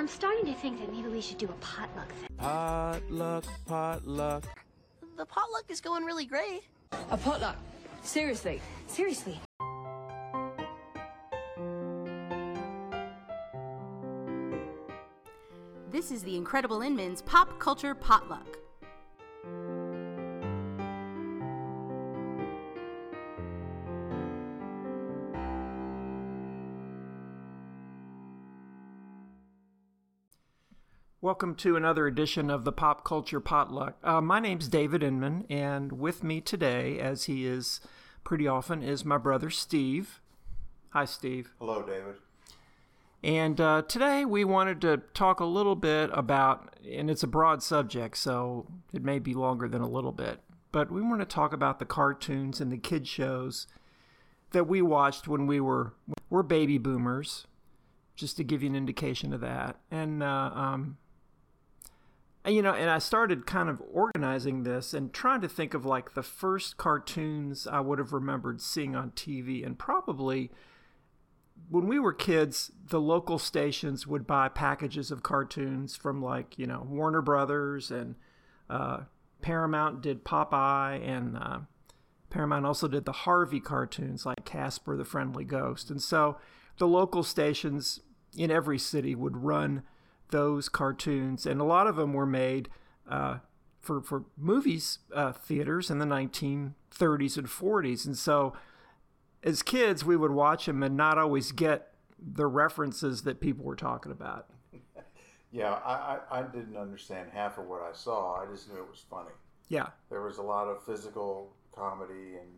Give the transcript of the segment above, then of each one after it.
I'm starting to think that maybe we should do a potluck thing. Potluck, potluck. The potluck is going really great. A potluck? Seriously? Seriously? This is the Incredible Inman's Pop Culture Potluck. Welcome to another edition of the Pop Culture Potluck. Uh, my name's David Inman, and with me today, as he is pretty often, is my brother Steve. Hi, Steve. Hello, David. And uh, today we wanted to talk a little bit about, and it's a broad subject, so it may be longer than a little bit, but we want to talk about the cartoons and the kid shows that we watched when we were we're baby boomers, just to give you an indication of that. And uh, um, you know, and I started kind of organizing this and trying to think of like the first cartoons I would have remembered seeing on TV, and probably when we were kids, the local stations would buy packages of cartoons from like you know Warner Brothers and uh, Paramount did Popeye and uh, Paramount also did the Harvey cartoons like Casper the Friendly Ghost, and so the local stations in every city would run those cartoons, and a lot of them were made uh, for for movies uh, theaters in the 1930s and 40s, and so as kids we would watch them and not always get the references that people were talking about. Yeah, I, I, I didn't understand half of what I saw. I just knew it was funny. Yeah, There was a lot of physical comedy and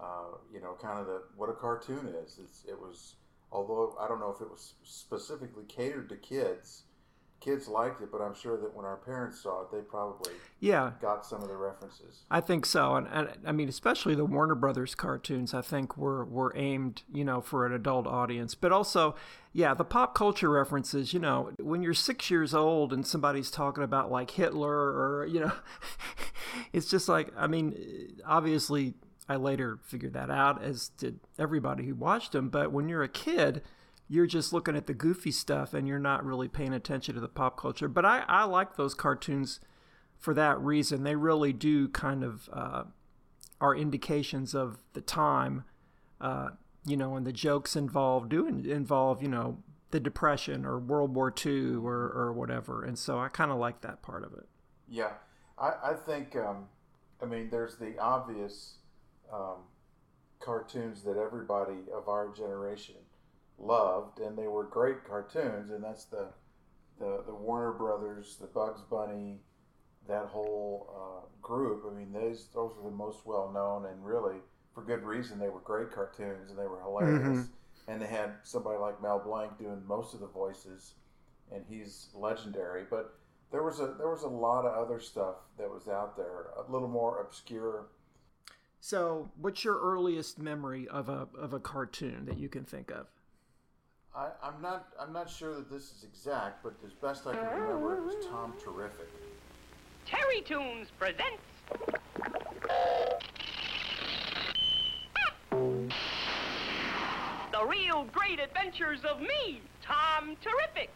uh, you know, kind of the what a cartoon is. It's, it was, although I don't know if it was specifically catered to kids. Kids liked it, but I'm sure that when our parents saw it, they probably yeah. got some of the references. I think so, and, and I mean, especially the Warner Brothers cartoons. I think were were aimed, you know, for an adult audience, but also, yeah, the pop culture references. You know, when you're six years old and somebody's talking about like Hitler or you know, it's just like, I mean, obviously, I later figured that out, as did everybody who watched them. But when you're a kid, you're just looking at the goofy stuff and you're not really paying attention to the pop culture. But I, I like those cartoons for that reason. They really do kind of uh, are indications of the time, uh, you know, and the jokes involved do involve, you know, the Depression or World War II or, or whatever. And so I kind of like that part of it. Yeah, I, I think, um, I mean, there's the obvious um, cartoons that everybody of our generation loved, and they were great cartoons, and that's the the, the Warner Brothers, the Bugs Bunny, that whole uh, group. I mean, those those were the most well known, and really for good reason. They were great cartoons, and they were hilarious. And they had somebody like Mel Blanc doing most of the voices, and he's legendary. But there was a there was a lot of other stuff that was out there, a little more obscure. So, what's your earliest memory of a of a cartoon that you can think of? I, I'm not I'm not sure that this is exact, but as best I can remember, it was Tom Terrific. Terrytoons presents. The real great adventures of me, Tom Terrific,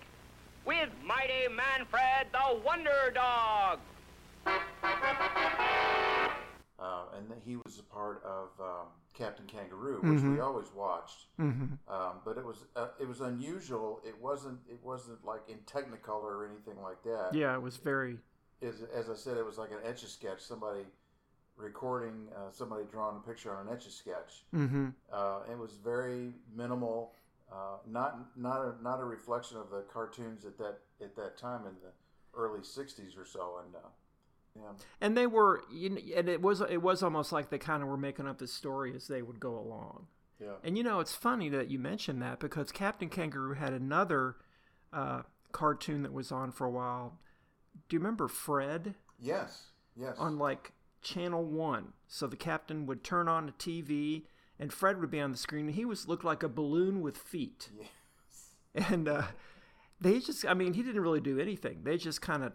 with mighty Manfred the Wonder Dog. Uh, and he was a part of um, Captain Kangaroo, which we always watched. Mm-hmm. Um, but it was uh, it was unusual. It wasn't it wasn't like in Technicolor or anything like that. Yeah, it was very. As, as I said, it was like an etch a sketch. Somebody recording, uh, somebody drawing a picture on an etch a sketch. Mm-hmm. Uh, it was very minimal. Uh, not not a, not a reflection of the cartoons at that at that time in the early '60s or so. And uh, yeah, And they were, you know, and it was it was almost like they kind of were making up the story as they would go along. yeah. And you know, it's funny that you mentioned that because Captain Kangaroo had another uh, cartoon that was on for a while. Do you remember Fred Yes. Yes. on like Channel One? So the captain would turn on the TV, and Fred would be on the screen. And he was looked like a balloon with feet. Yes. And uh, they just, I mean, he didn't really do anything. They just kind of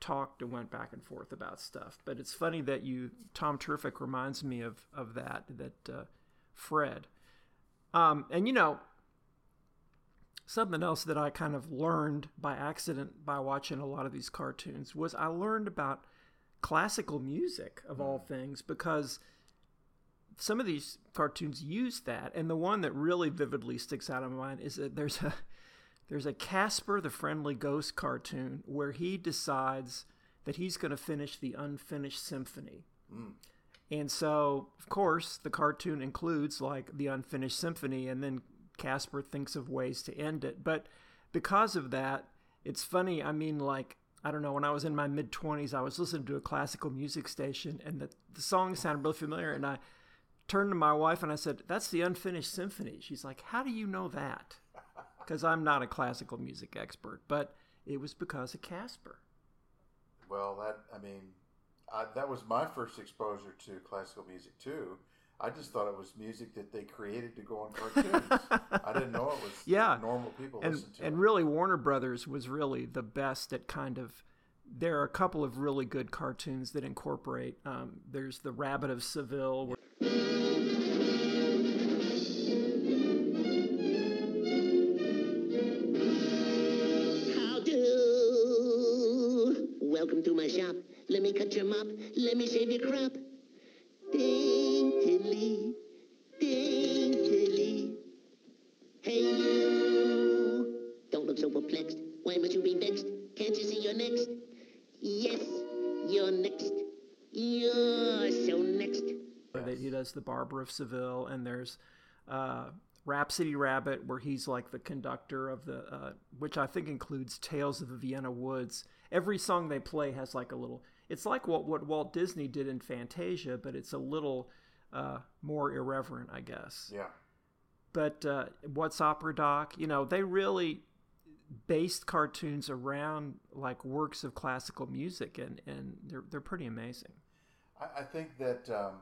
talked and went back and forth about stuff. But it's funny that you, Tom Terrific reminds me of, of that, that uh, Fred. Um, and, you know, something else that I kind of learned by accident by watching a lot of these cartoons was I learned about classical music of all things because some of these cartoons use that and the one that really vividly sticks out in my mind is that there's a there's a Casper the Friendly Ghost cartoon where he decides that he's going to finish the unfinished symphony. Hmm. And so, of course, the cartoon includes like the unfinished symphony, and then Casper thinks of ways to end it. But because of that, it's funny. I mean, like, I don't know, when I was in my mid 20s, I was listening to a classical music station, and the, the song sounded really familiar. And I turned to my wife and I said, That's the unfinished symphony. She's like, How do you know that? Because I'm not a classical music expert, but it was because of Casper. Well, that I mean, I, that was my first exposure to classical music too. I just thought it was music that they created to go on cartoons. I didn't know it was Yeah. normal people and listen to and it. really Warner Brothers was really the best at kind of. There are a couple of really good cartoons that incorporate. Um, there's the Rabbit of Seville. Where, You're so next. where he does the Barber of Seville, and there's uh, Rhapsody Rabbit, where he's like the conductor of the, uh, which I think includes Tales of the Vienna Woods. Every song they play has like a little. It's like what what Walt Disney did in Fantasia, but it's a little uh, more irreverent, I guess. yeah, But uh, what's Opera Doc? You know, they really based cartoons around like works of classical music, and and they're they're pretty amazing. I, I think that um,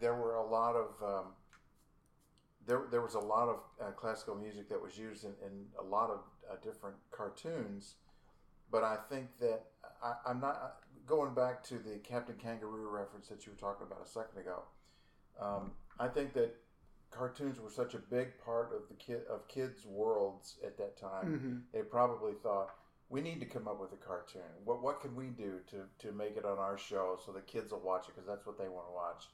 there were a lot of um, there there was a lot of uh, classical music that was used in, in a lot of uh, different cartoons, but I think that I, I'm not going back to the Captain Kangaroo reference that you were talking about a second ago. Um, I think that cartoons were such a big part of the kid of kids' worlds at that time. They probably thought we need to come up with a cartoon. What what can we do to to make it on our show so the kids will watch it because that's what they want to watch.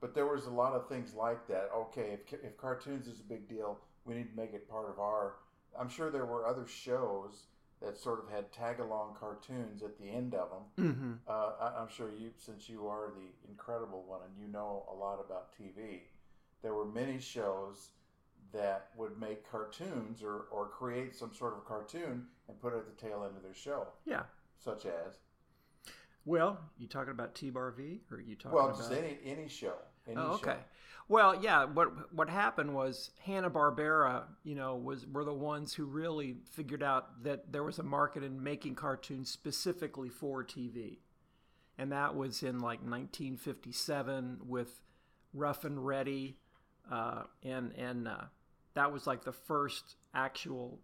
But there was a lot of things like that. Okay, if if cartoons is a big deal, we need to make it part of our. I'm sure there were other shows that sort of had tag along cartoons at the end of them. Mm-hmm. Uh, I, I'm sure you, since you are the incredible one and you know a lot about TV, there were many shows that would make cartoons or, or create some sort of cartoon and put it at the tail end of their show, Yeah. such as Well, you talking about T-Bar V, or are you talking well, about? just any any show. Any oh, show. okay. Well, yeah. What what happened was Hanna Barbera, you know, was were the ones who really figured out that there was a market in making cartoons specifically for TV, and that was in like 1957 with Ruff and Reddy, uh, and and uh, that was like the first actual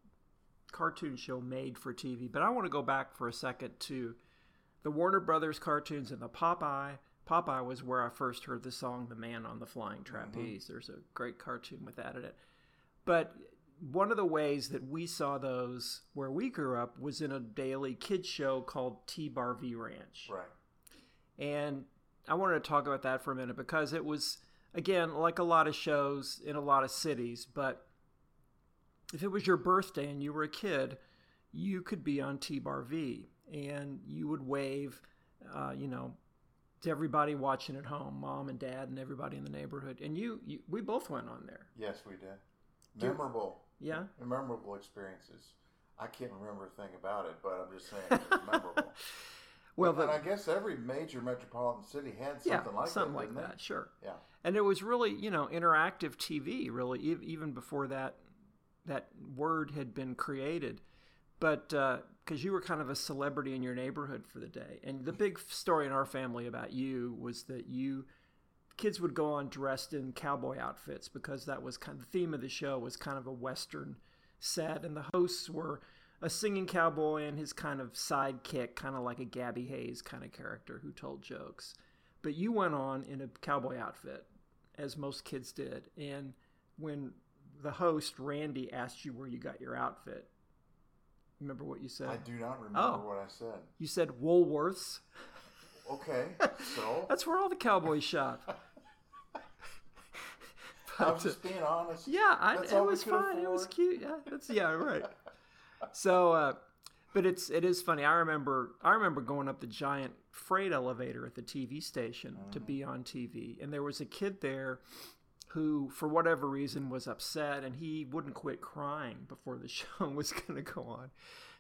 cartoon show made for TV. But I want to go back for a second to the Warner Brothers cartoons and the Popeye. Popeye was where I first heard the song "The Man on the Flying mm-hmm. Trapeze." There's a great cartoon with that in it. But one of the ways that we saw those where we grew up was in a daily kids show called T Bar V Ranch. Right. And I wanted to talk about that for a minute because it was, again, like a lot of shows in a lot of cities, but if it was your birthday and you were a kid, you could be on T Bar V and you would wave, uh, you know, to everybody watching at home, mom and dad and everybody in the neighborhood. And you, you we both went on there. Yes, we did. Memorable, Yeah. memorable experiences. I can't remember a thing about it, but I'm just saying it was memorable. Well, the, I guess every major metropolitan city had yeah, something like something that. like they? that. Sure. Yeah. and it was really you know interactive TV really even before that that word had been created but uh, because you were kind of a celebrity in your neighborhood for the day. And the big story in our family about you was that you kids would go on dressed in cowboy outfits because that was kind of the theme of the show was kind of a western set and the hosts were a singing cowboy and his kind of sidekick kind of like a gabby hayes kind of character who told jokes. But you went on in a cowboy outfit as most kids did and when the host Randy asked you where you got your outfit. Remember what you said? I do not remember Oh. what I said. You said Woolworths. Okay, so That's where all the cowboys shop. I'm just being honest. Yeah, I, it was fine. It was cute. Yeah, that's yeah, right. So, uh, but it's it is funny. I remember I remember going up the giant freight elevator at the TV station to be on TV, and there was a kid there who, for whatever reason, was upset, and he wouldn't quit crying before the show was going to go on,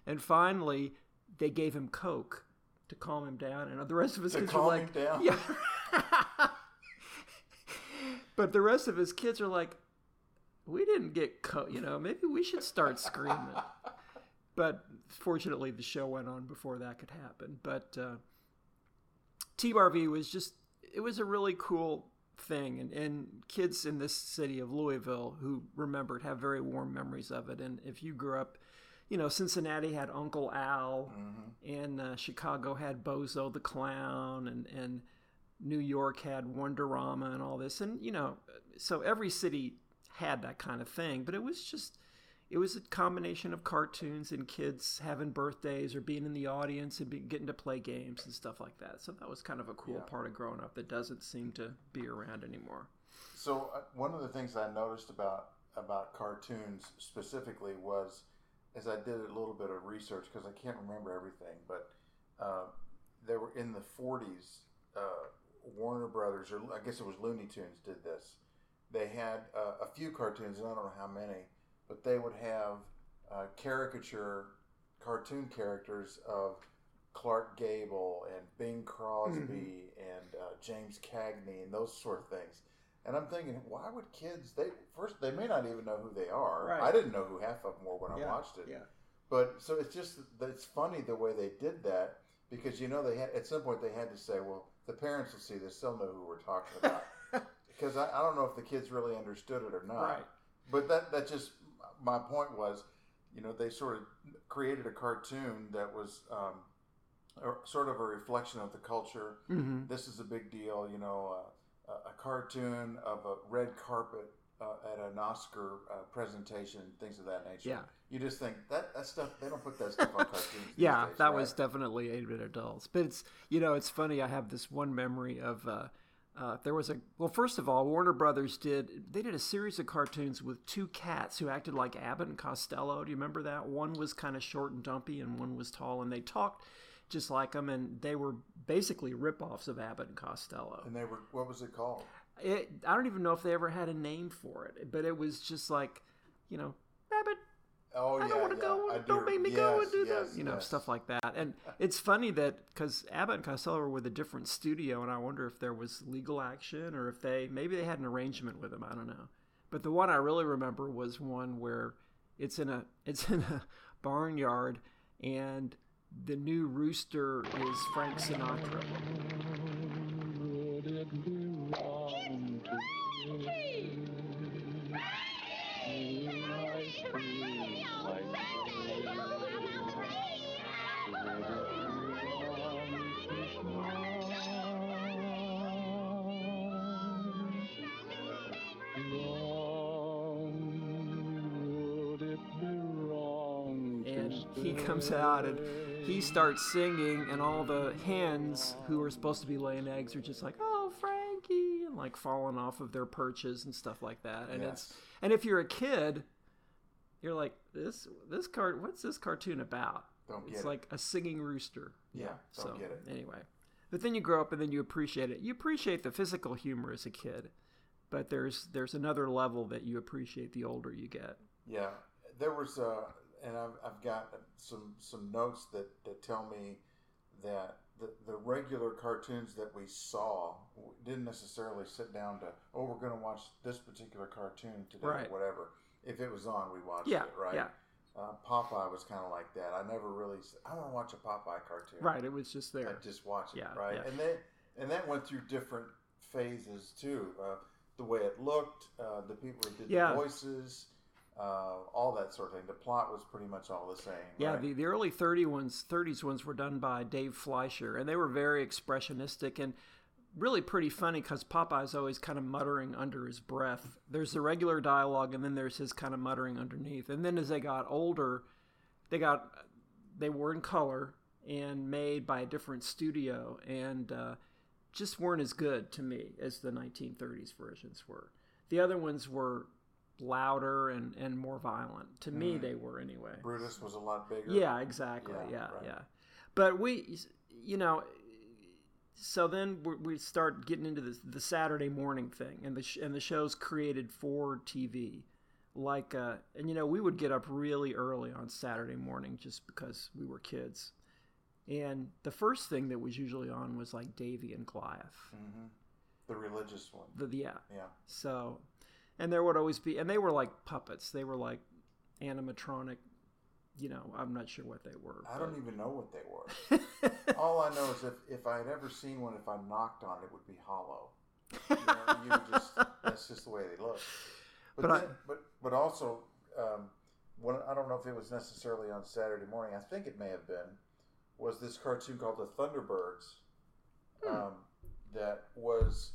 and finally they gave him Coke to calm him down, and the rest of his To kids were like, yeah. but the rest of his kids are like, we didn't get Coke. you know maybe we should start screaming but fortunately the show went on before that could happen but uh, t-bar-v was just it was a really cool thing. And, and kids in this city of louisville who remember it have very warm memories of it. And if you grew up you know cincinnati had uncle al and uh, chicago had bozo the clown and, and New York had Wonderama and all this, and you know, so every city had that kind of thing. But it was just, it was a combination of cartoons and kids having birthdays or being in the audience and be, getting to play games and stuff like that. So that was kind of a cool Yeah. part of growing up that doesn't seem to be around anymore. So uh, one of the things I noticed about about cartoons specifically was, as I did a little bit of research because I can't remember everything, but uh, there were in the '40s, uh, Warner Brothers or I guess it was Looney Tunes did this. They had uh, a few cartoons, and I don't know how many, but they would have uh, caricature cartoon characters of Clark Gable and Bing Crosby and uh, James Cagney and those sort of things. And I'm thinking, why would kids? They first they may not even know who they are. Right. I didn't know who half of them were when I watched it. yeah. But so it's just it's funny the way they did that because you know they had at some point they had to say, well, the parents will see this, they'll know who we're talking about. because I, I don't know if the kids really understood it or not. Right. But that that just my point was, you know, they sort of created a cartoon that was um, a, sort of a reflection of the culture. Mhm. This is a big deal, you know, uh, a, a cartoon of a red carpet. Uh, at an Oscar uh, presentation, things of that nature. Yeah. you just think that that stuff they don't put that stuff on cartoons. yeah, days, that right? was definitely aimed at adults. But it's you know it's funny. I have this one memory of uh, uh, there was a well. First of all, Warner Brothers did they did a series of cartoons with two cats who acted like Abbott and Costello. Do you remember that? One was kind of short and dumpy, and one was tall, and they talked just like them, and they were basically rip-offs of Abbott and Costello. And they were what was it called? It, I don't even know if they ever had a name for it, but it was just like, you know, Oh I don't want to yeah. go. I Don't do- make me go and do yes, that. You know, yes. stuff like that. And it's funny that because Abbott and Costello were with a different studio, and I wonder if there was legal action or if they maybe they had an arrangement with them. I don't know. But the one I really remember was one where it's in a it's in a barnyard, and the new rooster is Frank Sinatra. Comes out and he starts singing and all the hens who are supposed to be laying eggs are just like oh frankie and like falling off of their perches and stuff like that. And it's and if you're a kid you're like this this cart what's this cartoon about? Don't it's it. like a singing rooster. Yeah, so get it. anyway. But then you grow up and then you appreciate it. You appreciate the physical humor as a kid but there's there's another level that you appreciate the older you get. Yeah, there was, uh, and I've, I've got some some notes that, that tell me that the, the regular cartoons that we saw didn't necessarily sit down to, oh, we're going to watch this particular cartoon today Right. or whatever. If it was on, we watched Yeah, it, right? yeah. Uh, Popeye was kind of like that. I never really, I want to watch a Popeye cartoon. right it was just there I just watch it, Yeah, right? yeah. And then and that went through different phases too. Uh, the way it looked, uh, the people who did Yeah. the voices, uh, all that sort of thing. The plot was pretty much all the same. Yeah, right? the, the early 30 ones, 30s ones were done by Dave Fleischer, and they were very expressionistic. And really pretty funny because Popeye's always kind of muttering under his breath. There's the regular dialogue, and then there's his kind of muttering underneath. And then as they got older, they got they were in color and made by a different studio, and uh, just weren't as good to me as the 1930s versions were. The other ones were louder and, and more violent. To me, they were anyway. Brutus was a lot bigger. Yeah, exactly. Yeah, Yeah, yeah. But we, you know, so then we, we start getting into the, the Saturday morning thing, and the sh- and the shows created for TV, like uh, and you know we would get up really early on Saturday morning just because we were kids, and the first thing that was usually on was like Davey and Goliath. The religious one. The yeah. Yeah. So, and there would always be, and they were like puppets. They were like animatronic. You know, I'm not sure what they were. I but- don't even know what they were. All I know is if, if I had ever seen one, if I knocked on it, it would be hollow. You, know, you just that's just the way they look. But But I- then, but but also, um, when I don't know if it was necessarily on Saturday morning. I think it may have been. Was this cartoon called the Thunderbirds? Hmm. Um, that was,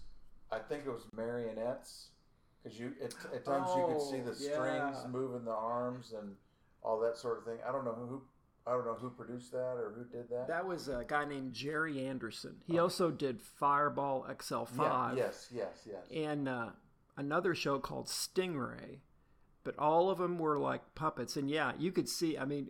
I think it was marionettes because you at, at times you could see the Oh, strings yeah. moving the arms and all that sort of thing. I don't know who. I don't know who produced that or who did that. That was a guy named Gerry Anderson. He also did Fireball XL5 yes, yes, yes. and uh, another show called Stingray. But all of them were like puppets. And yeah, you could see, I mean,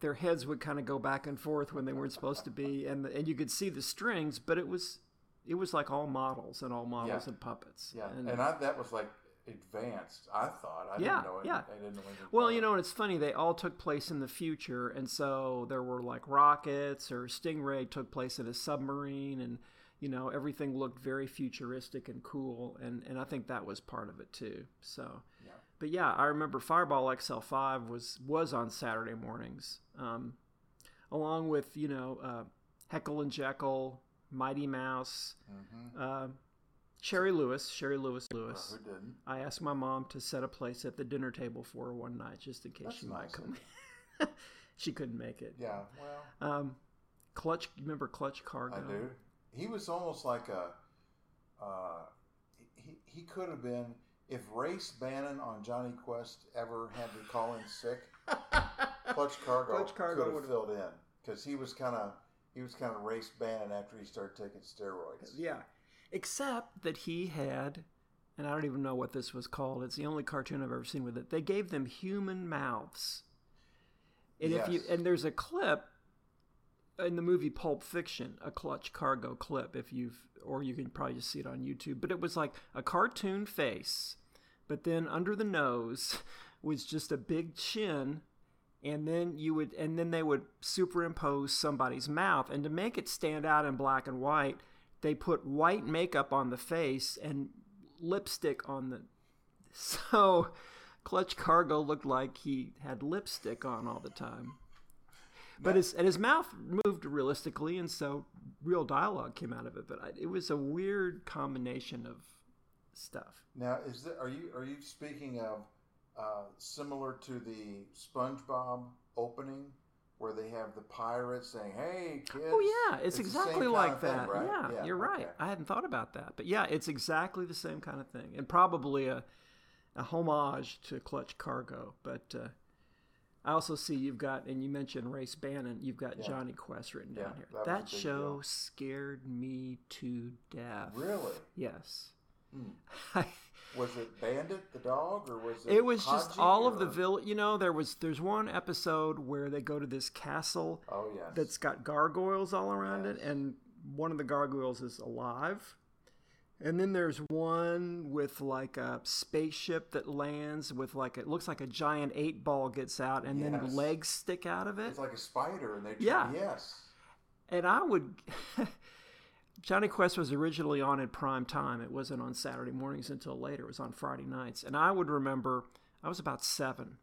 their heads would kind of go back and forth when they weren't supposed to be. And, and you could see the strings, but it was it was like all models and all models Yeah. and puppets. Yeah, And, and, I, that was like advanced. I thought. I Yeah, didn't know. It, yeah. I didn't know Well, you know, and it's funny, they all took place in the future. And so there were like rockets, or Stingray took place in a submarine, and, you know, everything looked very futuristic and cool. And, and I think that was part of it too. So, Yeah. but yeah, I remember Fireball XL5 was, was on Saturday mornings, um, along with, you know, uh, Heckle and Jeckle, Mighty Mouse, Mm-hmm. uh, Shari Lewis, Shari Lewis Lewis. Who didn't? I asked my mom to set a place at the dinner table for her one night just in case That's she might come. she couldn't make it. Yeah. Well, Um, Clutch, remember Clutch Cargo? I do. He was almost like a. Uh, he he could have been if Race Bannon on Jonny Quest ever had to call in sick. Clutch Cargo, Clutch Cargo could would've- filled in because he was kind of he was kind of Race Bannon after he started taking steroids. Yeah, except that he had, and I don't even know what this was called. It's the only cartoon I've ever seen with it. They gave them human mouths, and if you Yes. and there's a clip in the movie Pulp Fiction, a Clutch Cargo clip. If you've, or you can probably just see it on YouTube. But it was like a cartoon face, but then under the nose was just a big chin and then you would and then they would superimpose somebody's mouth. And to make it stand out in black and white they put white makeup on the face and lipstick on the so clutch cargo looked like he had lipstick on all the time. But his and his mouth moved realistically and so real dialogue came out of it. But I, it was a weird combination of stuff. Now, is that are you are you speaking of uh, similar to the SpongeBob opening where they have the pirates saying, "Hey, kids"? Oh yeah, it's, same exactly like of thing, that. right? Yeah, you're right. okay. I hadn't thought about that, but yeah, it's exactly the same kind of thing, and probably a a homage to Clutch Cargo. But uh, I also see you've got, and you mentioned Race Bannon. You've got Jonny Quest written Yeah, down here. that That, show deal. scared me to death. Really? Yes. Was it Bandit the dog, or was it? It was just Hadji, all of the or- vill. You know, there was there's one episode where they go to this castle Oh yes. that's got gargoyles all around it, and one of the gargoyles is alive. And then there's one with like a spaceship that lands with like it looks like a giant eight ball gets out, and then legs stick out of it. It's like a spider, and they. Yeah. Yes. And I would. Jonny Quest was originally on at prime time. It wasn't on Saturday mornings until later. It was on Friday nights. And I would remember I was about seven.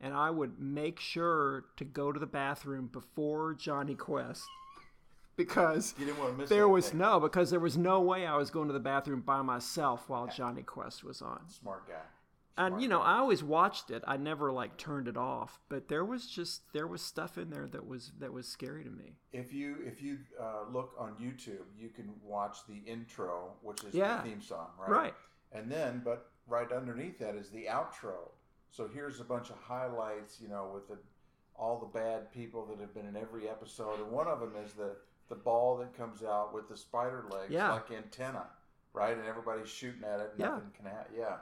And I would make sure to go to the bathroom before Jonny Quest because You didn't want to miss. there was no because there was no way I was going to the bathroom by myself while Jonny Quest was on. smart guy. And you know. I always watched it. I never like turned it off. But there was just there was stuff in there that was that was scary to me. If you if you uh, look on YouTube, you can watch the intro, which is Yeah. the theme song, right? Right. And then, but right underneath that is the outro. So here's a bunch of highlights, you know, with the, all the bad people that have been in every episode, and one of them is the the ball that comes out with the spider legs, Yeah. like antenna, right? And everybody's shooting at it. Yeah. Nothing can happen. Yeah.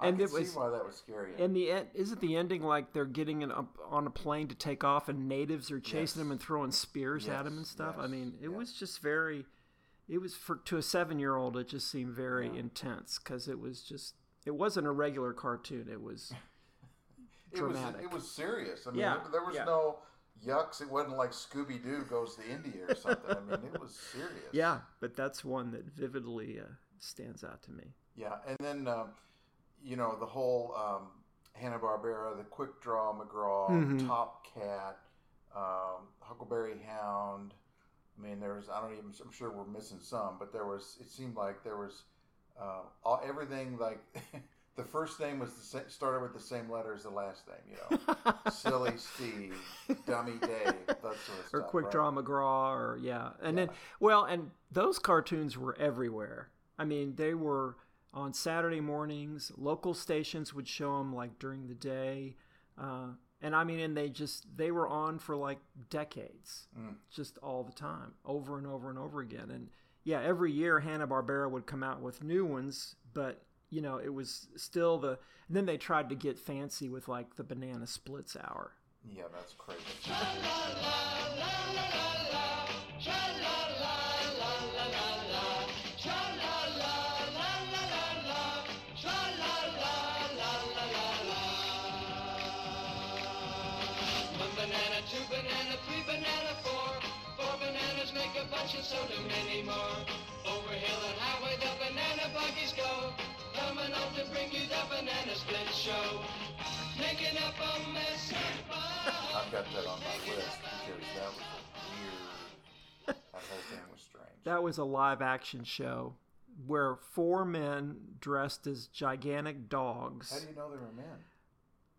I And can it was- see why that was scary. And the end isn't the ending like they're getting in, up on a plane to take off, and natives are chasing Yes. them and throwing spears at them and Yes, stuff. I mean, it yes. was just very. It was for to a seven year old. It just seemed very Yeah. intense because it was just. It wasn't a regular cartoon. It was. it was it was serious. I mean, Yeah, there, there was yeah. no yucks. It wasn't like Scooby Doo goes to India or something. I mean, it was serious. Yeah, but that's one that vividly uh, stands out to me. Yeah, and then um, you know the whole um, Hanna Barbera, the Quick Draw McGraw, Mhm. Top Cat, um, Huckleberry Hound. I mean, there was I don't even I'm sure we're missing some, but there was it seemed like there was uh, all, everything like. The first name was the sa- started with the same letter as the last name, you know, Silly Steve, Dummy Dave, that sort of stuff. or Quick right? Draw McGraw, or yeah, and Yeah. then well, and those cartoons were everywhere. I mean, they were on Saturday mornings. Local stations would show them like during the day, uh, and I mean, and they just they were on for like decades, Mm. just all the time, over and over and over again. And yeah, every year Hanna Barbera would come out with new ones, but you know, it was still the. And then they tried to get fancy with like the Banana Splits hour. Yeah, that's crazy. And so do many more. Over hill and highway the banana buggies go. Coming on to bring you the banana split show. Making up a mess. I've got that on my list because that was weird. That whole thing was strange. That was a live action show where four men dressed as gigantic dogs. How do you know they were men?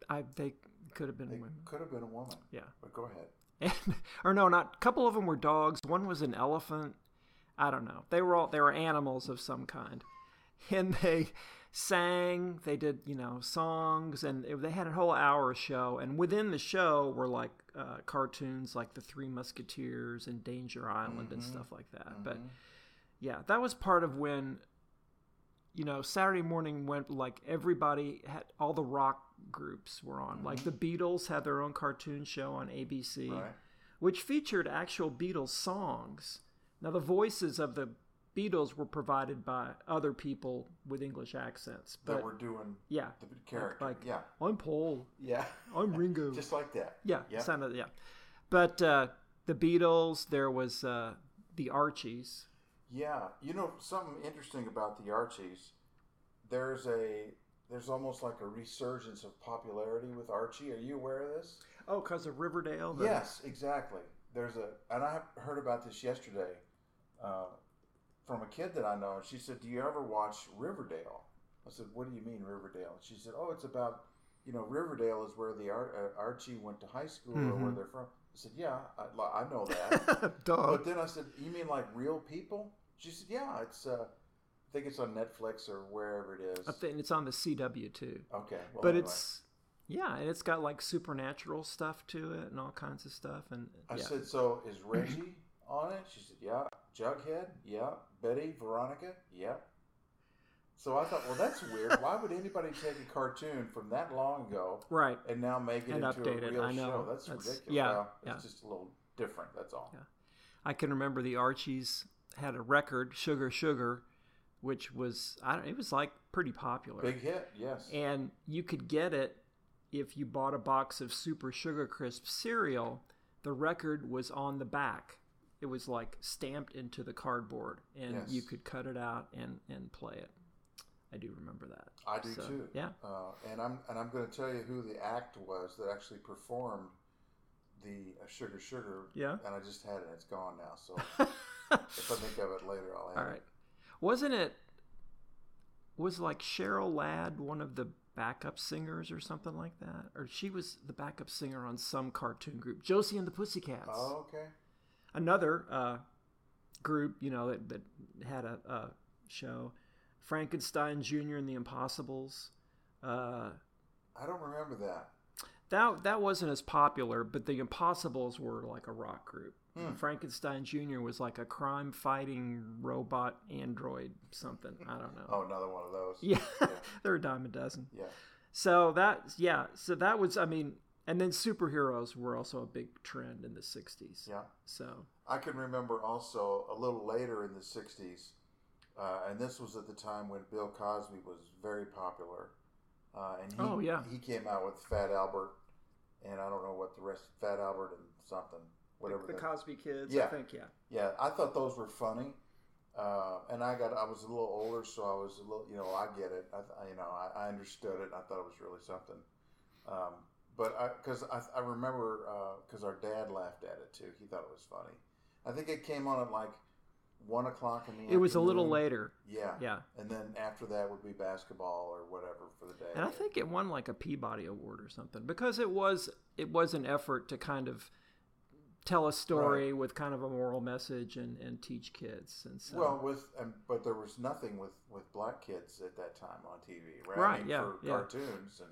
I they could have been They women. could have been a woman. Yeah. But go ahead. And, or no, not a couple of them were dogs. One was an elephant. I don't know. They were all they were animals of some kind, and they sang. They did you know songs, and it- they had a whole hour show. And within the show were like uh, cartoons, like the Three Musketeers and Danger Island and stuff like that. But yeah, that was part of when you know Saturday morning went like everybody had all the rock groups were on. Like the Beatles had their own cartoon show on ABC, Right. which featured actual Beatles songs. Now the voices of the Beatles were provided by other people with English accents, That were doing yeah, the character. like yeah. I'm Paul, Yeah. I'm Ringo, Just like that. yeah, Yeah. sounded yeah. But uh, the Beatles, there was uh, the Archies. Yeah, you know something interesting about the Archies. There's a there's almost like a resurgence of popularity with Archie. Are you aware of this? Oh, because of Riverdale. the- Yes, exactly. There's a and I heard about this yesterday uh, from a kid that I know. And she said, "Do you ever watch Riverdale?" I said, "What do you mean Riverdale?" And she said, "Oh, it's about you know Riverdale is where the Ar- uh, Archie went to high school or where they're from." I said, "Yeah, I, I know that." Duh. But then I said, "You mean like real people?" She said, "Yeah, it's. Uh, I think it's on Netflix or wherever it is." I think it's on the CW too. Okay, well, but anyway. it's yeah, and it's got like supernatural stuff to it and all kinds of stuff. And I yeah. said, "So is Reggie on it?" She said, "Yeah." Jughead, yeah. Betty, Veronica, yeah. So I thought, well, that's weird. Why would anybody take a cartoon from that long ago, right. and now make it And into a real I know. show? That's, That's- ridiculous. yeah, Well, yeah. It's just a little different. That's all. Yeah. I can remember the Archies had a record, Sugar Sugar, which was I don't. It was like pretty popular. Big hit, yes. and you could get it if you bought a box of Super Sugar Crisp cereal. The record was on the back. It was like stamped into the cardboard, and Yes. you could cut it out and and play it. I do remember that. I do So, too. Yeah. Uh, and I'm and I'm going to tell you who the act was that actually performed the uh, Sugar Sugar. Yeah. And I just had it. It's gone now. So if I think of it later, I'll add All right. Wasn't it? Was like Cheryl Ladd one of the backup singers or something like that, or she was the backup singer on some cartoon group. Josie and the Pussycats. Oh, okay. Another uh, group, you know, that, that had a, a show. Frankenstein Jr. and the Impossibles. Uh, I don't remember that. that that wasn't as popular, but the Impossibles were like a rock group. Hmm. Frankenstein Jr. was like a crime fighting robot android something. I don't know. Oh, another one of those. Yeah, they're a dime a dozen. Yeah. So that yeah, so that was I mean, and then superheroes were also a big trend in the '60s. Yeah. So I can remember also a little later in the 60s, uh, and this was at the time when Bill Cosby was very popular. Uh, and he, Oh, yeah. he came out with Fat Albert, and I don't know what the rest, Fat Albert and something, whatever. the, that- Cosby Kids, Yeah. I think, yeah. Yeah, I thought those were funny. Uh, and I got, I was a little older, so I was a little, you know, I get it. I, I- you know, I, I understood it. I thought it was really something. Um, but I, because I, I remember, because our dad laughed at it too. He thought it was funny. I think it came on at like one o'clock in the. It was a little later. Yeah. Yeah. And then after that would be basketball or whatever for the day. And I think it won like a Peabody Award or something because it was it was an effort to kind of tell a story with kind of a moral message and, and teach kids and so Well, with um, but there was nothing with with black kids at that time on TV, right? Right, I mean, yeah, for yeah. cartoons, and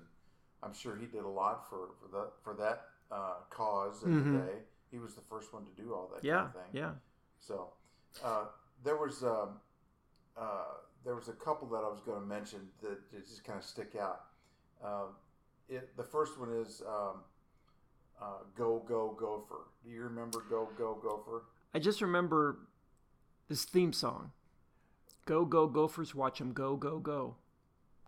I'm sure he did a lot for for that for that uh, cause in Mhm. the day. He was the first one to do all that yeah kind of thing. yeah So uh, there was um, uh, there was a couple that I was going to mention that that just kind of stick out. Um, it, the first one is um, uh, Go Go Gopher. Do you remember Go Go Gopher? I just remember this theme song. Go go Gophers, watch 'em go go go.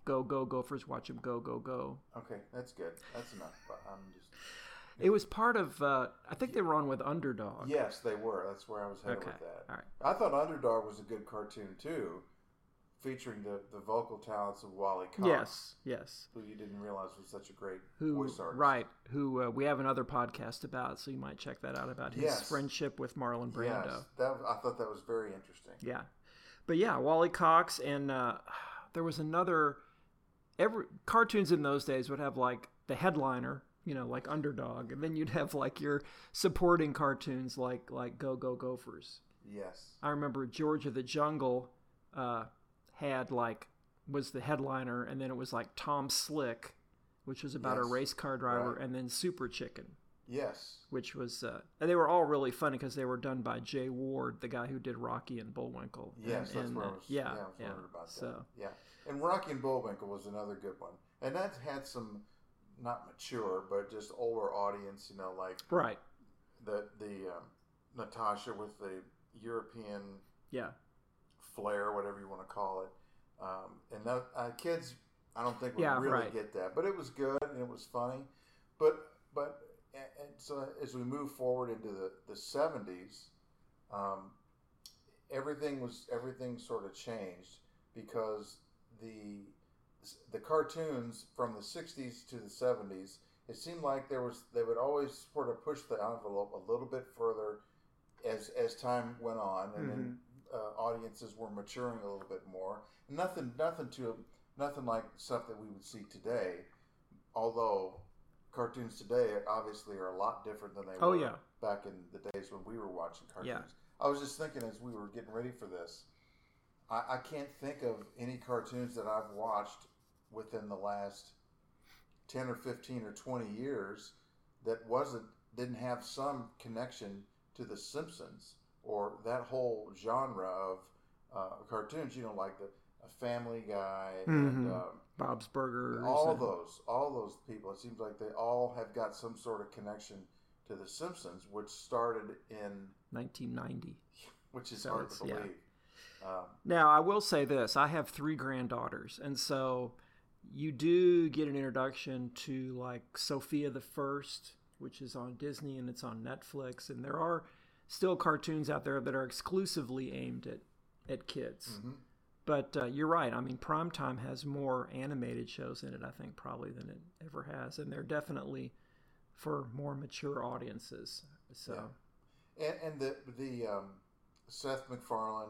Go go Gophers, watch 'em go go go. Okay, that's good. That's enough. But I'm just It was part of uh, I think they were on with Underdog. Yes, they were. That's where I was headed Okay, with that. all right. I thought Underdog was a good cartoon too, featuring the, the vocal talents of Wally Cox. Yes, yes. Who you didn't realize was such a great Who voice artist. right? Who uh, we have another podcast about, so you might check that out about his Yes. friendship with Marlon Brando. Yes, that I thought that was very interesting. Yeah, but yeah, Wally Cox and uh, there was another. Every cartoons in those days would have like the headliner, you know, like Underdog, and then you'd have like your supporting cartoons like like Go Go Gophers. Yes. I remember George of the Jungle uh, had like was the headliner, and then it was like Tom Slick, which was about Yes. a race car driver, Right. and then Super Chicken, Yes. which was uh, and they were all really funny because they were done by Jay Ward, the guy who did Rocky and Bullwinkle. Yes, and, that's and, where I uh, was. yeah, I was yeah. about that. So Yeah, and Rocky and Bullwinkle was another good one, and that had some not mature, but just older audience. You know, like right, the the um, Natasha with the European yeah, flair, whatever you want to call it. Um, and that, uh, kids, I don't think would Yeah, really right. get that, but it was good and it was funny. But but and, so as we move forward into the the seventies, um, everything was everything sort of changed because the the cartoons from the 60s to the 70s it seemed like there was they would always sort of push the envelope a little bit further as as time went on and then uh, audiences were maturing a little bit more nothing nothing to nothing like stuff that we would see today although cartoons today obviously are a lot different than they Oh, were yeah. back in the days when we were watching cartoons Yeah. I was just thinking as we were getting ready for this I, I can't think of any cartoons that I've watched within the last 10 or 15 or 20 years that wasn't didn't have some connection to the simpsons or that whole genre of uh, cartoons you know like the a family guy and Mhm. um, Bob's Burgers. all and- those all those people it seems like they all have got some sort of connection to the simpsons which started in 1990. which is So hard to yeah. believe um, Now, I will say this I have three granddaughters, and so you do get an introduction to like Sofia the First, which is on Disney and it's on Netflix, and there are still cartoons out there that are exclusively aimed at, at kids. Mm-hmm. But uh, you're right. I mean, Primetime has more animated shows in it, I think, probably than it ever has. And they're definitely for more mature audiences. So, and, and the the um, Seth MacFarlane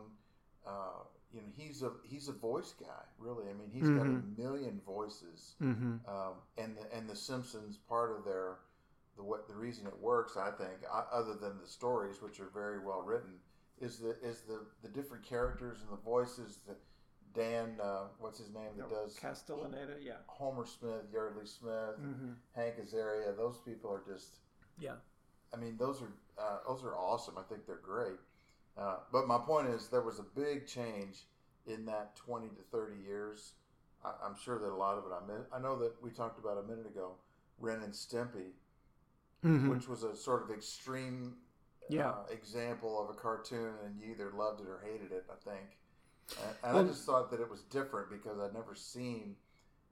uh, you know, he's a he's a voice guy, really. I mean, he's got a million voices, Mm-hmm. um, and the and the Simpsons part of their the what the reason it works, I think, uh, other than the stories, which are very well written, is the is the the different characters and the voices that Dan, uh, what's his name, that does Castellaneta, yeah. Homer Smith, Yeardley Smith, Mhm. Hank Azaria. Those people are just Yeah. I mean, those are uh, those are awesome. I think they're great. Uh, but my point is, there was a big change in that twenty to thirty years. I, I'm sure that a lot of it I miss. I know that we talked about a minute ago, Ren and Stimpy, Mhm. which was a sort of extreme Yeah. uh, example of a cartoon, and you either loved it or hated it. I think, and, and Well- I just thought that it was different because I'd never seen,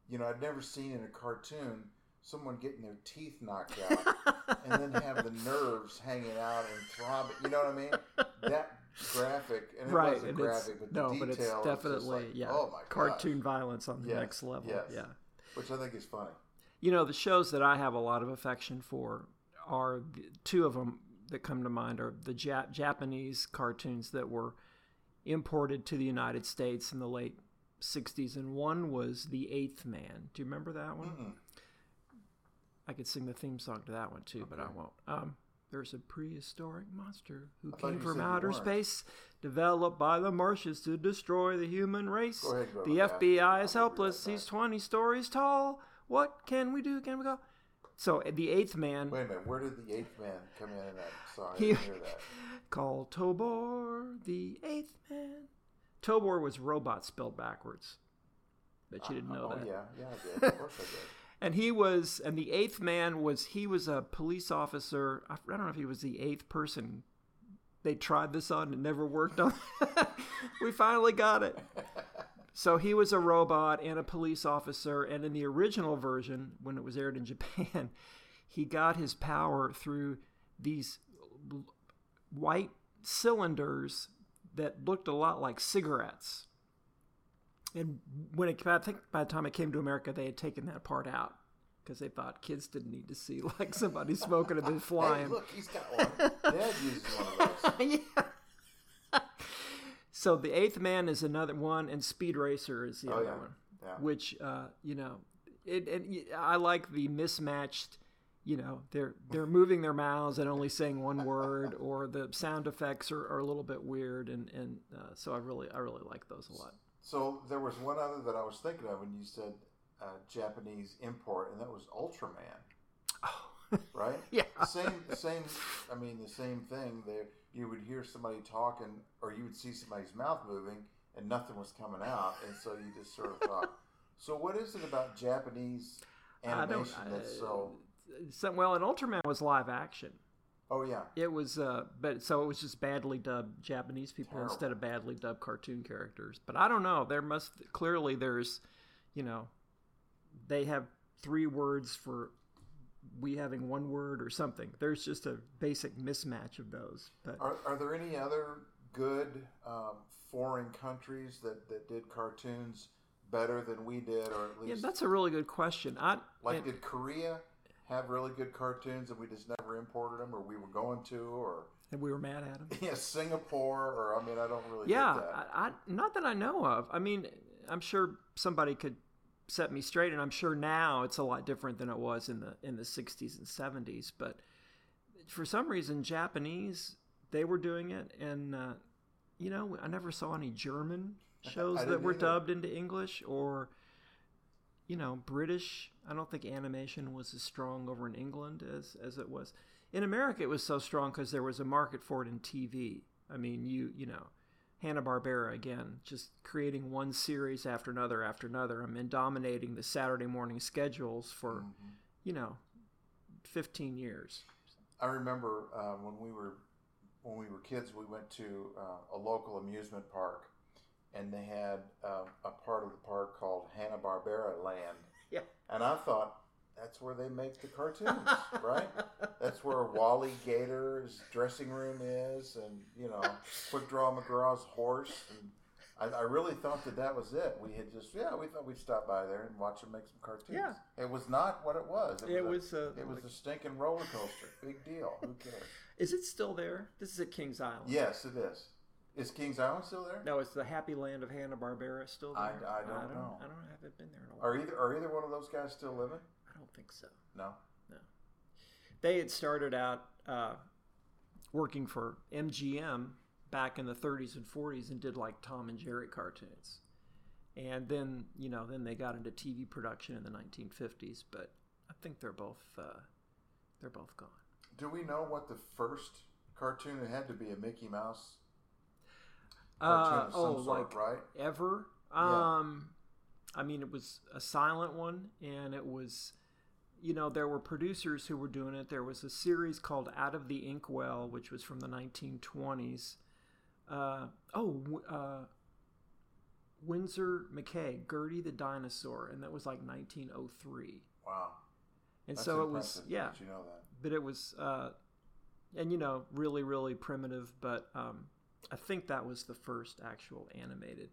you know, I'd never seen in a cartoon someone getting their teeth knocked out and then have the nerves hanging out and throbbing. You know what I mean? That graphic, and it right. wasn't graphic, but no, the but it's definitely like, yeah. oh my cartoon violence on the Yes, next level. yes. Yeah. which I think is funny. You know, the shows that I have a lot of affection for are the, two of them that come to mind are the Jap- Japanese cartoons that were imported to the United States in the late 60s, and one was The Eighth Man. Do you remember that one? Mm-mm. I could sing the theme song to that one too, but I won't. Um, there's a prehistoric monster who came from outer space, developed by the Martians to destroy the human race. Ahead, the. FBI is I'll be right helpless. He's 20 stories tall. What can we do? Can we go? So uh, the eighth man, Wait a minute, where did the eighth man come in? in that? Sorry, I didn't hear that. called Tobor, the eighth man. Tobor was robot spelled backwards. Bet you didn't know oh that. yeah, yeah, I did. Of course I did. and he was and the eighth man was he was a police officer i don't know if he was the eighth person they tried this on it never worked on we finally got it so he was a robot and a police officer and in the original version when it was aired in japan he got his power through these white cylinders that looked a lot like cigarettes and when it, I think by the time it came to America, they had taken that part out because they thought kids didn't need to see like somebody smoking and then Hey, flying. look, he's got one. Dad uses one of those. yeah. So the Eighth Man is another one, and Speed Racer is the Oh, other yeah. one, Yeah. which uh, you know, it, y- I like the mismatched. You know, they're they're moving their mouths and only saying one word, or the sound effects are, are a little bit weird, and and uh, so I really I really like those a lot. So there was one other that I was thinking of when you said uh, Japanese import, and that was Ultraman. Oh. Right? Yeah. Same, same. I mean, the same thing. There, you would hear somebody talking, or you would see somebody's mouth moving, and nothing was coming out, and so you just sort of thought. So what is it about Japanese I don't- animation that's so? So, well, and Ultraman was live action. Oh yeah. It was, uh, but so it was just badly dubbed Japanese people Terrible. instead of badly dubbed cartoon characters. But I don't know. There must clearly there's, you know, they have three words for we having one word or something. There's just a basic mismatch of those. But Are, are there any other good um, foreign countries that, that did cartoons better than we did, or at least? yeah, that's a really good question. I like and- did Korea have really good cartoons and we just never imported them, or we were going to, or and we were mad at them. yeah, Singapore, or I mean, I don't really Yeah, get that. I, I, not that I know of. I mean, I'm sure somebody could set me straight, and I'm sure now it's a lot different than it was in the in the 60s and 70s. But for some reason, Japanese they were doing it, and uh, you know, I never saw any German shows that were either. dubbed into English or. You know, British. I don't think animation was as strong over in England as as it was in America. It was so strong because there was a market for it in TV. I mean, you you know, Hanna Barbera again, just creating one series after another after another. I mean, dominating the Saturday morning schedules for, you know, fifteen years. I remember uh, when we were when we were kids, we went to uh, a local amusement park, and they had uh, a part of the park called Hanna Barbera Land. Yeah. And I thought that's where they make the cartoons, right? That's where Wally Gator's dressing room is, and you know, Quick Draw McGraw's horse. And I, I really thought that that was it. We had just yeah, we thought we'd stop by there and watch them make some cartoons. Yeah. It was not what it was. It a- was, uh, it was like- a stinking roller coaster. Big deal. Who cares? Is it still there? This is at Kings Island. Yes, it is. Is Kings Island still there? No, it's the Happy Land of Hanna Barbera still there. I- I don't I don't know. I don't I haven't been there in a while. Are either are either one of those guys still living? Don't think so. No. No. They had started out uh, working for MGM back in the 30s and 40s and did like Tom and Jerry cartoons. And then, you know, then they got into TV production in the 1950s, but I think they're both uh, they're both gone. Do we know what the first cartoon? It had to be a Mickey Mouse Uh, cartoon some oh, sort, like right? ever? Yeah. Um, I mean, it was a silent one, and it was, you know, there were producers who were doing it. There was a series called Out of the Inkwell, which was from the 1920s. Uh, oh, uh, Winsor McCay, Gertie the Dinosaur, and that was like 1903. Wow. And That's so it was, yeah, you know but it was, uh, and you know, really, really primitive. But um, I think that was the first actual animated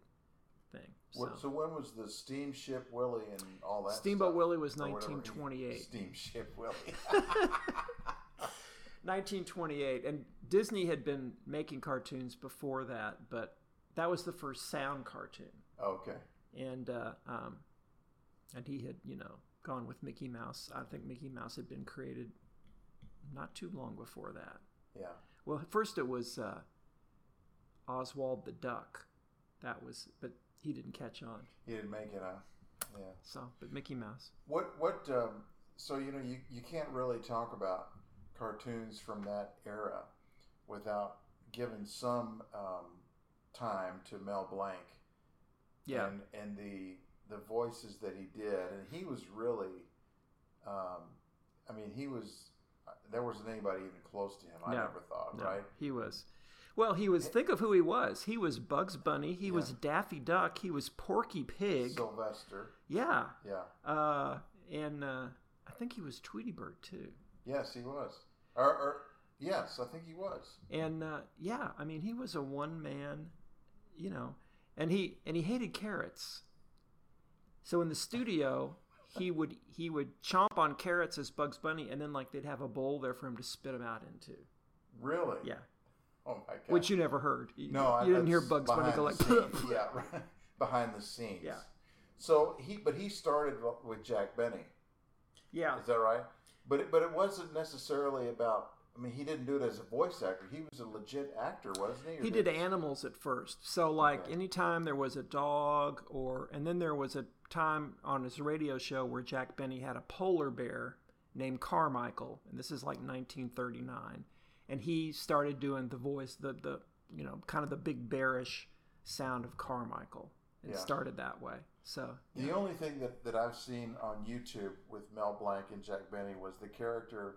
thing. What, so when was the Steamship Willie and all that? Steamboat stuff? Willie was 1928. Steamship Willie. 1928, and Disney had been making cartoons before that, but that was the first sound cartoon, okay. and uh, um, and he had you know gone with Mickey Mouse. I think Mickey Mouse had been created not too long before that. Yeah. Well, first it was uh, Oswald the Duck. That was, but he didn't catch on. He didn't make it, huh? Yeah. So, but Mickey Mouse. What what? Um, so you know you you can't really talk about cartoons from that era without giving some um, time to Mel Blanc. Yeah. And and the the voices that he did, and he was really, um, I mean, he was. There wasn't anybody even close to him. I No. never thought, No, right? He was. Well, he was. Think of who he was. He was Bugs Bunny. He was Daffy Duck. He was Porky Pig. Sylvester. yeah. Yeah. Uh, and uh, I think he was Tweety Bird too. Yes, he was. Or, or yes, I think he was. And uh, yeah, I mean, he was a one man, you know, and he and he hated carrots. So in the studio, he would he would chomp on carrots as Bugs Bunny, and then like they'd have a bowl there for him to spit them out into. Really? Yeah. Oh my god. Which you never heard. You, No, I, you didn't hear Bugs Bunny go like. yeah, right. behind the scenes. Yeah. So he, but he started with Jack Benny. Yeah. Is that right? But it, but it wasn't necessarily about. I mean, he didn't do it as a voice actor. He was a legit actor, wasn't he? Or He did animals at first. So like anytime there was a dog or and then there was a time on his radio show where Jack Benny had a polar bear named Carmichael, and this is like 1939, and he started doing the voice the the you know kind of the big bearish sound of Carmichael. It Yeah. started that way. So The only thing that, that I've seen on YouTube with Mel Blanc and Jack Benny was the character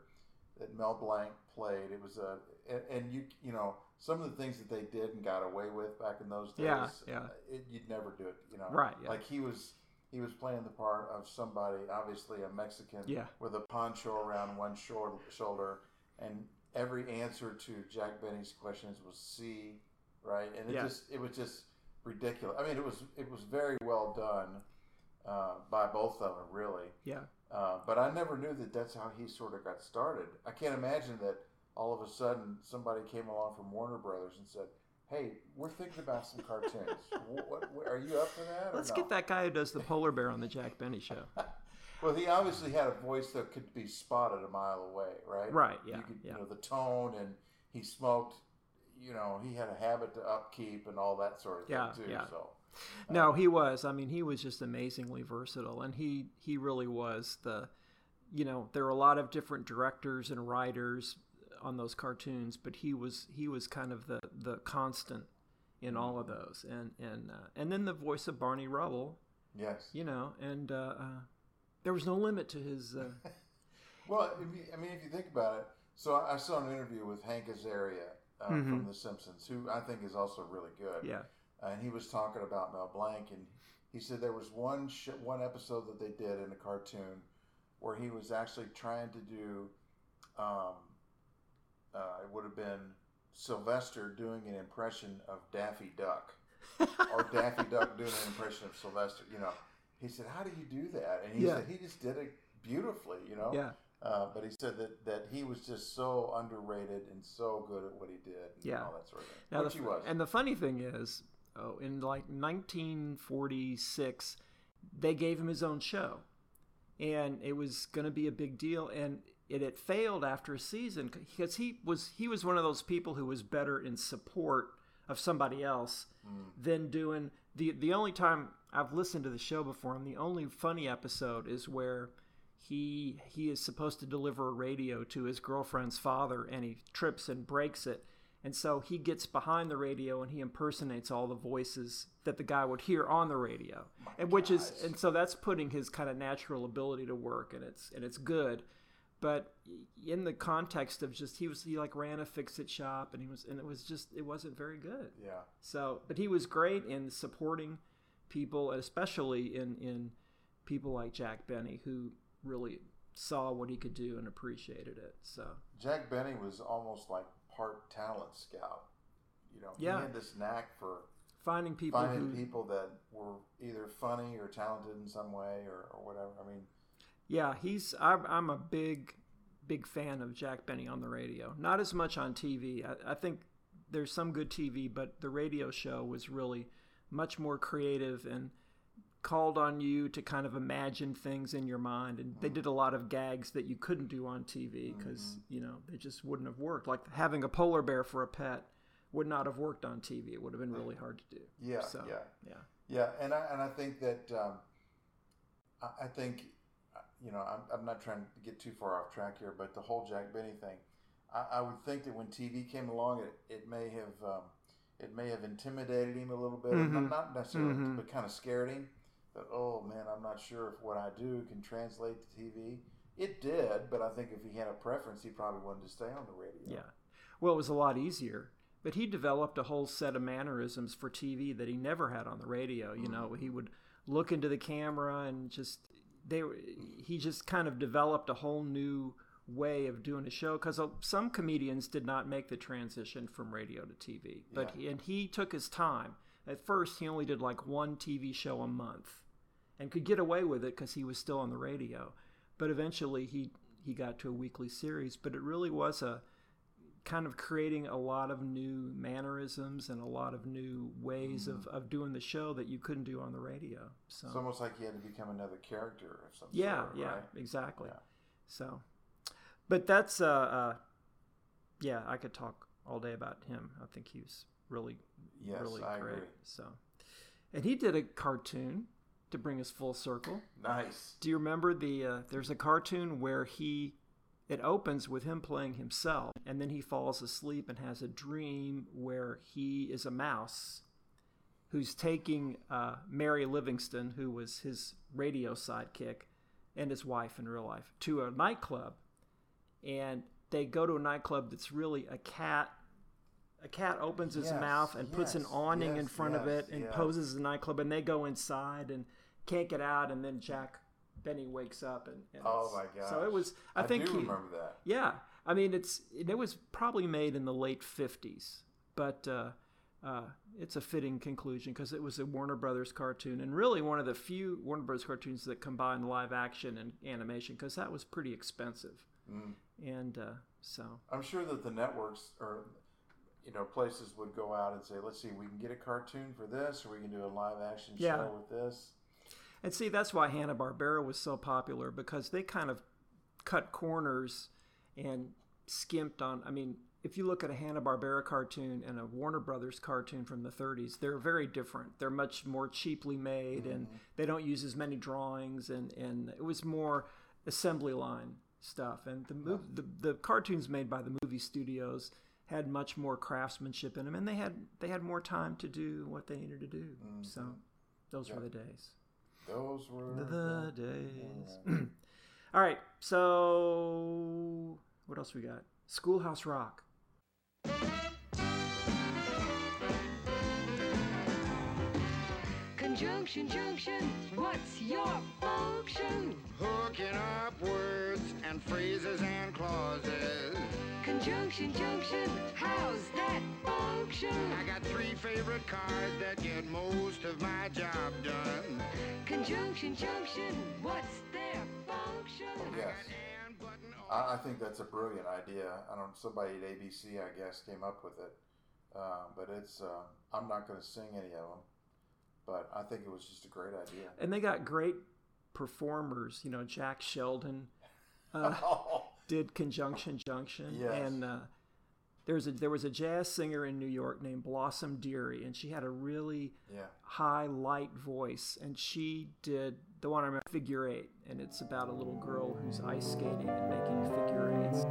that Mel Blanc played. It was a and, and you you know some of the things that they did and got away with back in those days. Yeah, yeah. It, you'd never do it. You know, Right, yeah. Like he was he was playing the part of somebody, obviously a Mexican, Yeah. with a poncho around one shor- shoulder, and every answer to Jack Benny's questions was C, right? And it Yeah. just it was just ridiculous. I mean, it was it was very well done uh, by both of them, really. yeah. Uh, but I never knew that that's how he sort of got started. I can't imagine that all of a sudden somebody came along from Warner Brothers and said, "Hey, we're thinking about some cartoons. what, what, are you up for that?" Let's no?" get that guy who does the polar bear on the Jack Benny show. Well, he obviously had a voice that could be spotted a mile away, right? Right, yeah, You, could, yeah. you know the tone, and he smoked. You know, he had a habit to upkeep and all that sort of thing too. yeah. So No, he was. I mean, he was just amazingly versatile, and he he really was the. You know, there were a lot of different directors and writers on those cartoons, but he was he was kind of the the constant in all of those, and and uh, and then the voice of Barney Rubble. yes. You know, and uh, uh, there was no limit to his. Uh, Well, you, I mean, if you think about it, so I saw an interview with Hank Azaria uh, from The Simpsons, who I think is also really good. Mm-hmm. yeah, and he was talking about Mel Blanc, and he said there was one sh- one episode that they did in a cartoon where he was actually trying to do, um, uh, it would have been Sylvester doing an impression of Daffy Duck, or Daffy Duck doing an impression of Sylvester. You know, he said, "How do you do that?" And he Yeah. said he just did it beautifully. You know, Yeah. Uh, but he said that, that he was just so underrated and so good at what he did. And Yeah. all that sort of thing. Now, Which the, he was. And the funny thing is, oh, in like 1946, they gave him his own show, and it was going to be a big deal. And it had failed after a season because he was he was one of those people who was better in support of somebody else than doing the the only time I've listened to the show before and the only funny episode is where he he is supposed to deliver a radio to his girlfriend's father and he trips and breaks it. And so he gets behind the radio and he impersonates all the voices that the guy would hear on the radio. And which is and so that's putting his kind of natural ability to work and it's and it's good. But in the context of just he was he like ran a fix it shop and he was and it was just it wasn't very good. Yeah. so, but he was great in supporting people, and especially in in people like Jack Benny, who really saw what he could do and appreciated it. So, Jack Benny was almost like part talent scout. You know, Yeah. he had this knack for finding people finding who, people that were either funny or talented in some way or, or whatever. I mean, yeah, he's I'm, I'm a big big fan of Jack Benny on the radio. Not as much on TV. I, I think there's some good TV, but the radio show was really much more creative and called on you to kind of imagine things in your mind. And they did a lot of gags that you couldn't do on TV because you know they just wouldn't have worked. Like having a polar bear for a pet would not have worked on TV it would have been really hard to do. Yeah, so yeah. yeah. Yeah, and I and I think that um, I, I think uh, you know I'm, I'm not trying to get too far off track here, but the whole Jack Benny thing, I, I would think that when TV came along, it, it may have um, it may have intimidated him a little bit, not, mm-hmm. not necessarily, mm-hmm. but kind of scared him. That oh man, I'm not sure if what I do can translate to TV. It did, but I think if he had a preference, he probably wanted to stay on the radio. Yeah. Well, it was a lot easier. But he developed a whole set of mannerisms for TV that he never had on the radio. You mm-hmm. know, he would look into the camera and just they he just kind of developed a whole new way of doing a show because uh, some comedians did not make the transition from radio to TV. But Yeah. and he took his time. At first, he only did like one TV show a month and could get away with it because he was still on the radio. But eventually, he he got to a weekly series. But it really was a kind of creating a lot of new mannerisms and a lot of new ways of, mm. of doing the show that you couldn't do on the radio. So It's almost like he had to become another character of some yeah, sort. yeah, right? exactly. Yeah. So, but that's uh, uh, yeah, I could talk all day about him. I think he was really, Yes, really I great. agree. So, and he did a cartoon to bring us full circle. Nice. Do you remember the? Uh, there's a cartoon where he, it opens with him playing himself, and then he falls asleep and has a dream where he is a mouse, who's taking uh, Mary Livingstone, who was his radio sidekick, and his wife in real life, to a nightclub, and they go to a nightclub that's really a cat. A cat opens its Yes, mouth and puts an yes, awning in yes, front of it and yes. poses the nightclub, and they go inside and can't get out, and then Jack Benny wakes up and, and Oh my god! So it was. I, think do he, remember that. Yeah, I mean it's it was probably made in the late '50s, but uh, uh, it's a fitting conclusion because it was a Warner Brothers cartoon and really one of the few Warner Brothers cartoons that combined live action and animation because that was pretty expensive, Mm. And uh, so I'm sure that the networks or you know places would go out and say, "Let's see, we can get a cartoon for this, or we can do a live action Yeah. show with this." And see, that's why Hanna Barbera was so popular because they kind of cut corners and skimped on. I mean, if you look at a Hanna Barbera cartoon and a Warner Brothers cartoon from the 30s, they're very different. They're much more cheaply made, and they don't use as many drawings, and and it was more assembly line stuff. And the mov- the, the cartoons made by the movie studios had much more craftsmanship in them, and they had they had more time to do what they needed to do. Mm-hmm. So those were the days. Those were The days. All right, so what else we got? Schoolhouse Rock. Conjunction, junction, what's your function? Hooking up words and phrases and clauses. Conjunction, junction, how's that function? I got three favorite cars that get most of my job done. Conjunction, junction, what's their function? Yes. I, I think that's a brilliant idea. I don't. Somebody at ABC, I guess, came up with it. Uh, but it's. Uh, I'm not going to sing any of them, but I think it was just a great idea. And they got great performers. You know, Jack Sheldon uh, did Conjunction Junction, Yes. and uh, there's a there was a jazz singer in New York named Blossom Dearie, and she had a really Yeah. high light voice, and she did the one I remember, Figure Eight, and it's about a little girl who's ice skating and making figure eights.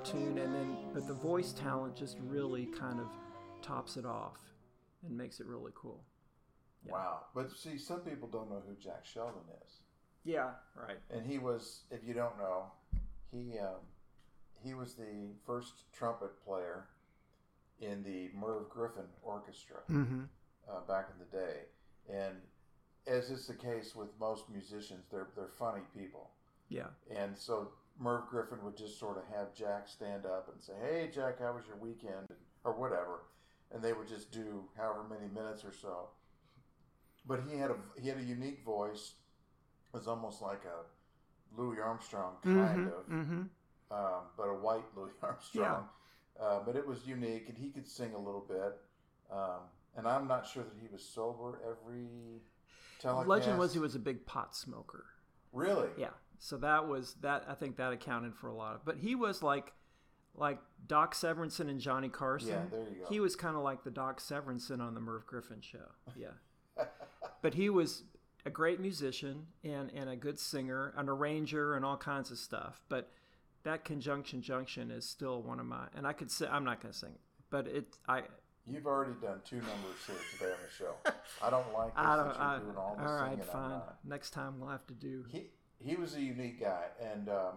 Cartoon and then but the voice talent just really kind of tops it off and makes it really cool Wow. But see, some people don't know who Jack Sheldon is. yeah right And he was, if you don't know, he um, he was the first trumpet player in the Merv Griffin Orchestra Mhm. uh, back in the day. And as is the case with most musicians, they're they're funny people. yeah And so Merv Griffin would just sort of have Jack stand up and say, "Hey, Jack, how was your weekend?" or whatever, and they would just do however many minutes or so. But he had a he had a unique voice. It was almost like a Louis Armstrong kind Mhm, of, mhm. um, but a white Louis Armstrong. Uh, but it was unique, and he could sing a little bit. Um, and I'm not sure that he was sober every telecast. legend was he was a big pot smoker really yeah so that was that i think that accounted for a lot of but he was like like doc severinsen and johnny carson Yeah, there you go. he was kind of like the doc severinsen on the merv griffin show yeah but he was a great musician and, and a good singer, an arranger, and all kinds of stuff. But that conjunction junction is still one of my and I could say I'm not going to sing, but it I You've already done two numbers here today on the show. I don't like this I don't you're I, doing all all the right singing. I'm fine. Next time we'll have to do He he was a unique guy, and um,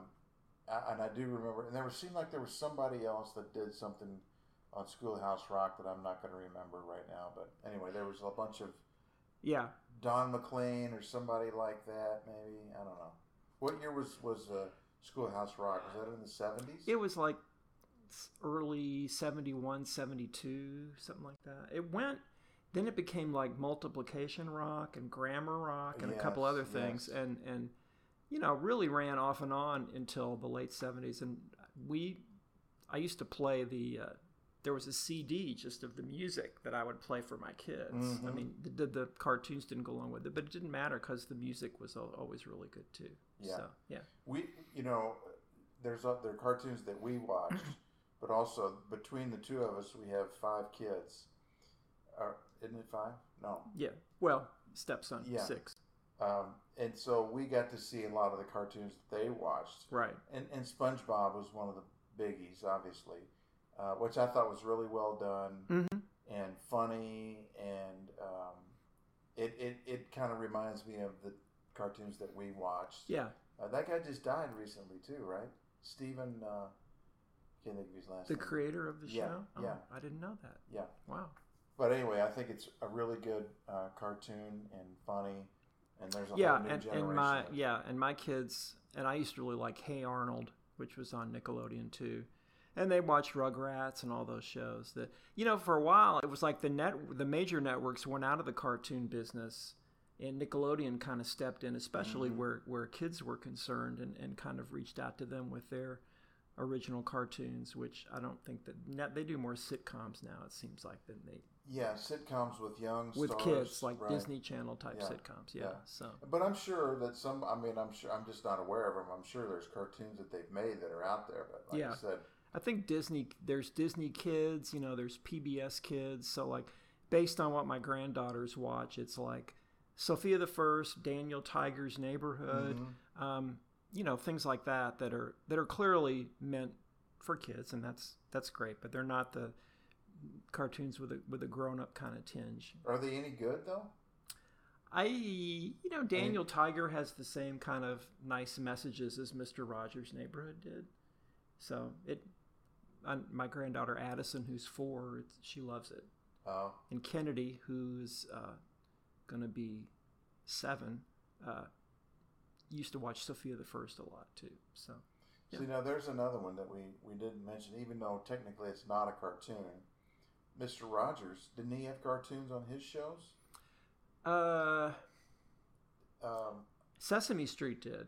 I, and I do remember. And there was, seemed like there was somebody else that did something on Schoolhouse Rock that I'm not going to remember right now. But anyway, there was a bunch of yeah Don McLean or somebody like that. Maybe I don't know. What year was was uh, Schoolhouse Rock? Was that in the seventies? It was like early 71, 72, something like that. It went, then it became like multiplication rock and grammar rock and a couple other things. yes. And, and, you know, really ran off and on until the late 70s. And we, I used to play the, uh, there was a CD just of the music that I would play for my kids. I Mhm. mean, the, the, the cartoons didn't go along with it, but it didn't matter because the music was always really good too. Yeah. So, yeah. We, you know, there's uh, there are cartoons that we watched, but also between the two of us, we have five kids. Uh, isn't it five? No. Yeah. Well, stepson, Yeah. six. Um, and so we got to see a lot of the cartoons that they watched. Right. And, and SpongeBob was one of the biggies, obviously, uh, which I thought was really well done Mhm. and funny. And um, it, it, it kind of reminds me of the cartoons that we watched. Yeah. Uh, that guy just died recently, too, right? Stephen, uh, can't think of his last The name. creator of the Yeah, show? Oh, yeah. I didn't know that. Yeah. Wow. But anyway, I think it's a really good uh, cartoon and funny. And there's a yeah, whole new and, generation. and my of- yeah, and my kids and I used to really like Hey Arnold, which was on Nickelodeon too. And they watched Rugrats and all those shows. That you know, for a while it was like the net the major networks went out of the cartoon business and Nickelodeon kind of stepped in, especially Mhm. where, where kids were concerned and, and kind of reached out to them with their original cartoons, which I don't think that net, they do more sitcoms now, it seems like, than they Yeah, sitcoms with young with stars, kids like right. Disney Channel type sitcoms. Yeah. So But I'm sure that some. I mean, I'm sure. I'm just not aware of them. I'm sure there's cartoons that they've made that are out there. But like yeah. I said, I think Disney there's Disney Kids, you know, there's PBS Kids. So like based on what my granddaughters watch, it's like Sofia the First, Daniel Tiger's Neighborhood, Mhm. um, you know things like that that are that are clearly meant for kids, and that's that's great. But they're not the cartoons with a with a grown up kind of tinge. Are they any good though? I, you know, Daniel Tiger has the same kind of nice messages as Mister Rogers' Neighborhood did. So it, I, my granddaughter Addison, who's four, it's, she loves it. Oh, And Kennedy, who's uh, going to be seven, uh, used to watch Sofia the First a lot too. So Yeah. see now there's another one that we we didn't mention, even though technically it's not a cartoon. Mister Rogers didn't he have cartoons on his shows? uh, Um, Sesame Street did.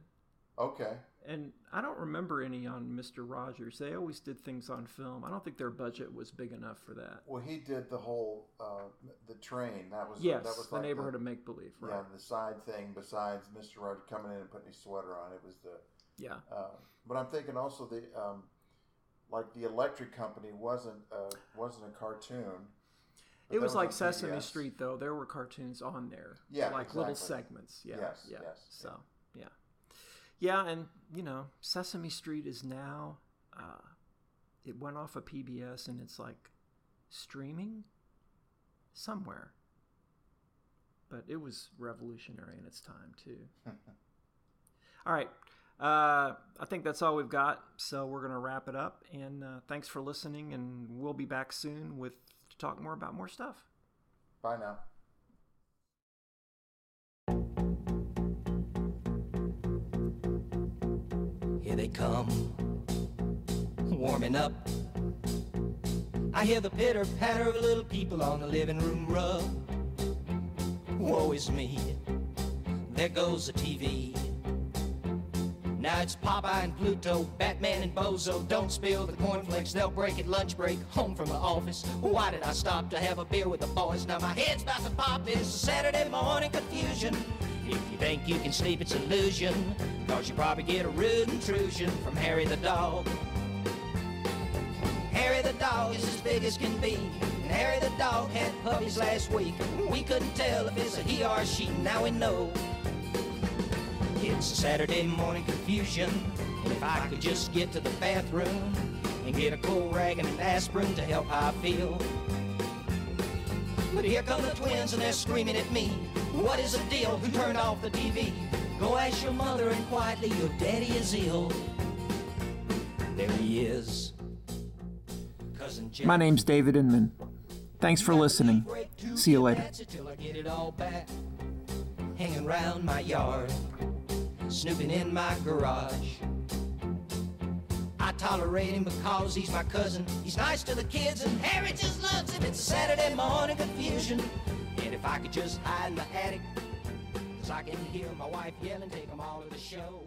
okay, And I don't remember any on Mr. Rogers. They always did things on film. I don't think their budget was big enough for that. well he did the whole uh, the train. That was Yes, that was the like neighborhood of make believe, right? Yeah, the side thing besides Mister Rogers coming in and putting his sweater on. It was the Yeah. Uh, but I'm thinking also the um, like the electric company wasn't uh, wasn't a cartoon. It was that like Sesame PBS. Street, though. There were cartoons on there. Yeah, like little segments. Yeah, Yes, yeah. yes, So, yeah, yeah, and you know, Sesame Street is now. Uh, it went off of PBS, and it's like streaming somewhere. But it was revolutionary in its time too. all right. Uh, I think that's all we've got. So we're going to wrap it up. And uh, thanks for listening. And we'll be back soon with to talk more about more stuff. Bye now. Here they come, warming up. I hear the pitter patter of little people on the living room rug. Woe is me, there goes the TV. Now it's Popeye and Pluto, Batman and Bozo. Don't spill the cornflakes, they'll break at lunch break. Home from the office. Why did I stop to have a beer with the boys? Now my head's about to pop. It's a Saturday morning confusion. If you think you can sleep, it's illusion. Cause you probably get a rude intrusion from Harry the dog. Harry the dog is as big as can be. And Harry the dog had puppies last week. We couldn't tell if it's a he or she. Now we know. It's a Saturday morning confusion. And if I could just get to the bathroom and get a cool rag and an aspirin to help how I feel. But here come the twins and they're screaming at me. What is the deal? Who turned off the TV? Go ask your mother and quietly, your daddy is ill. There he is. My name's David Inman. Thanks for listening. See you later. Snooping in my garage. I tolerate him because he's my cousin. He's nice to the kids, and Harry just loves him. It's a Saturday morning confusion. And if I could just hide in the attic, cause I can hear my wife yelling, take take 'em all to the show.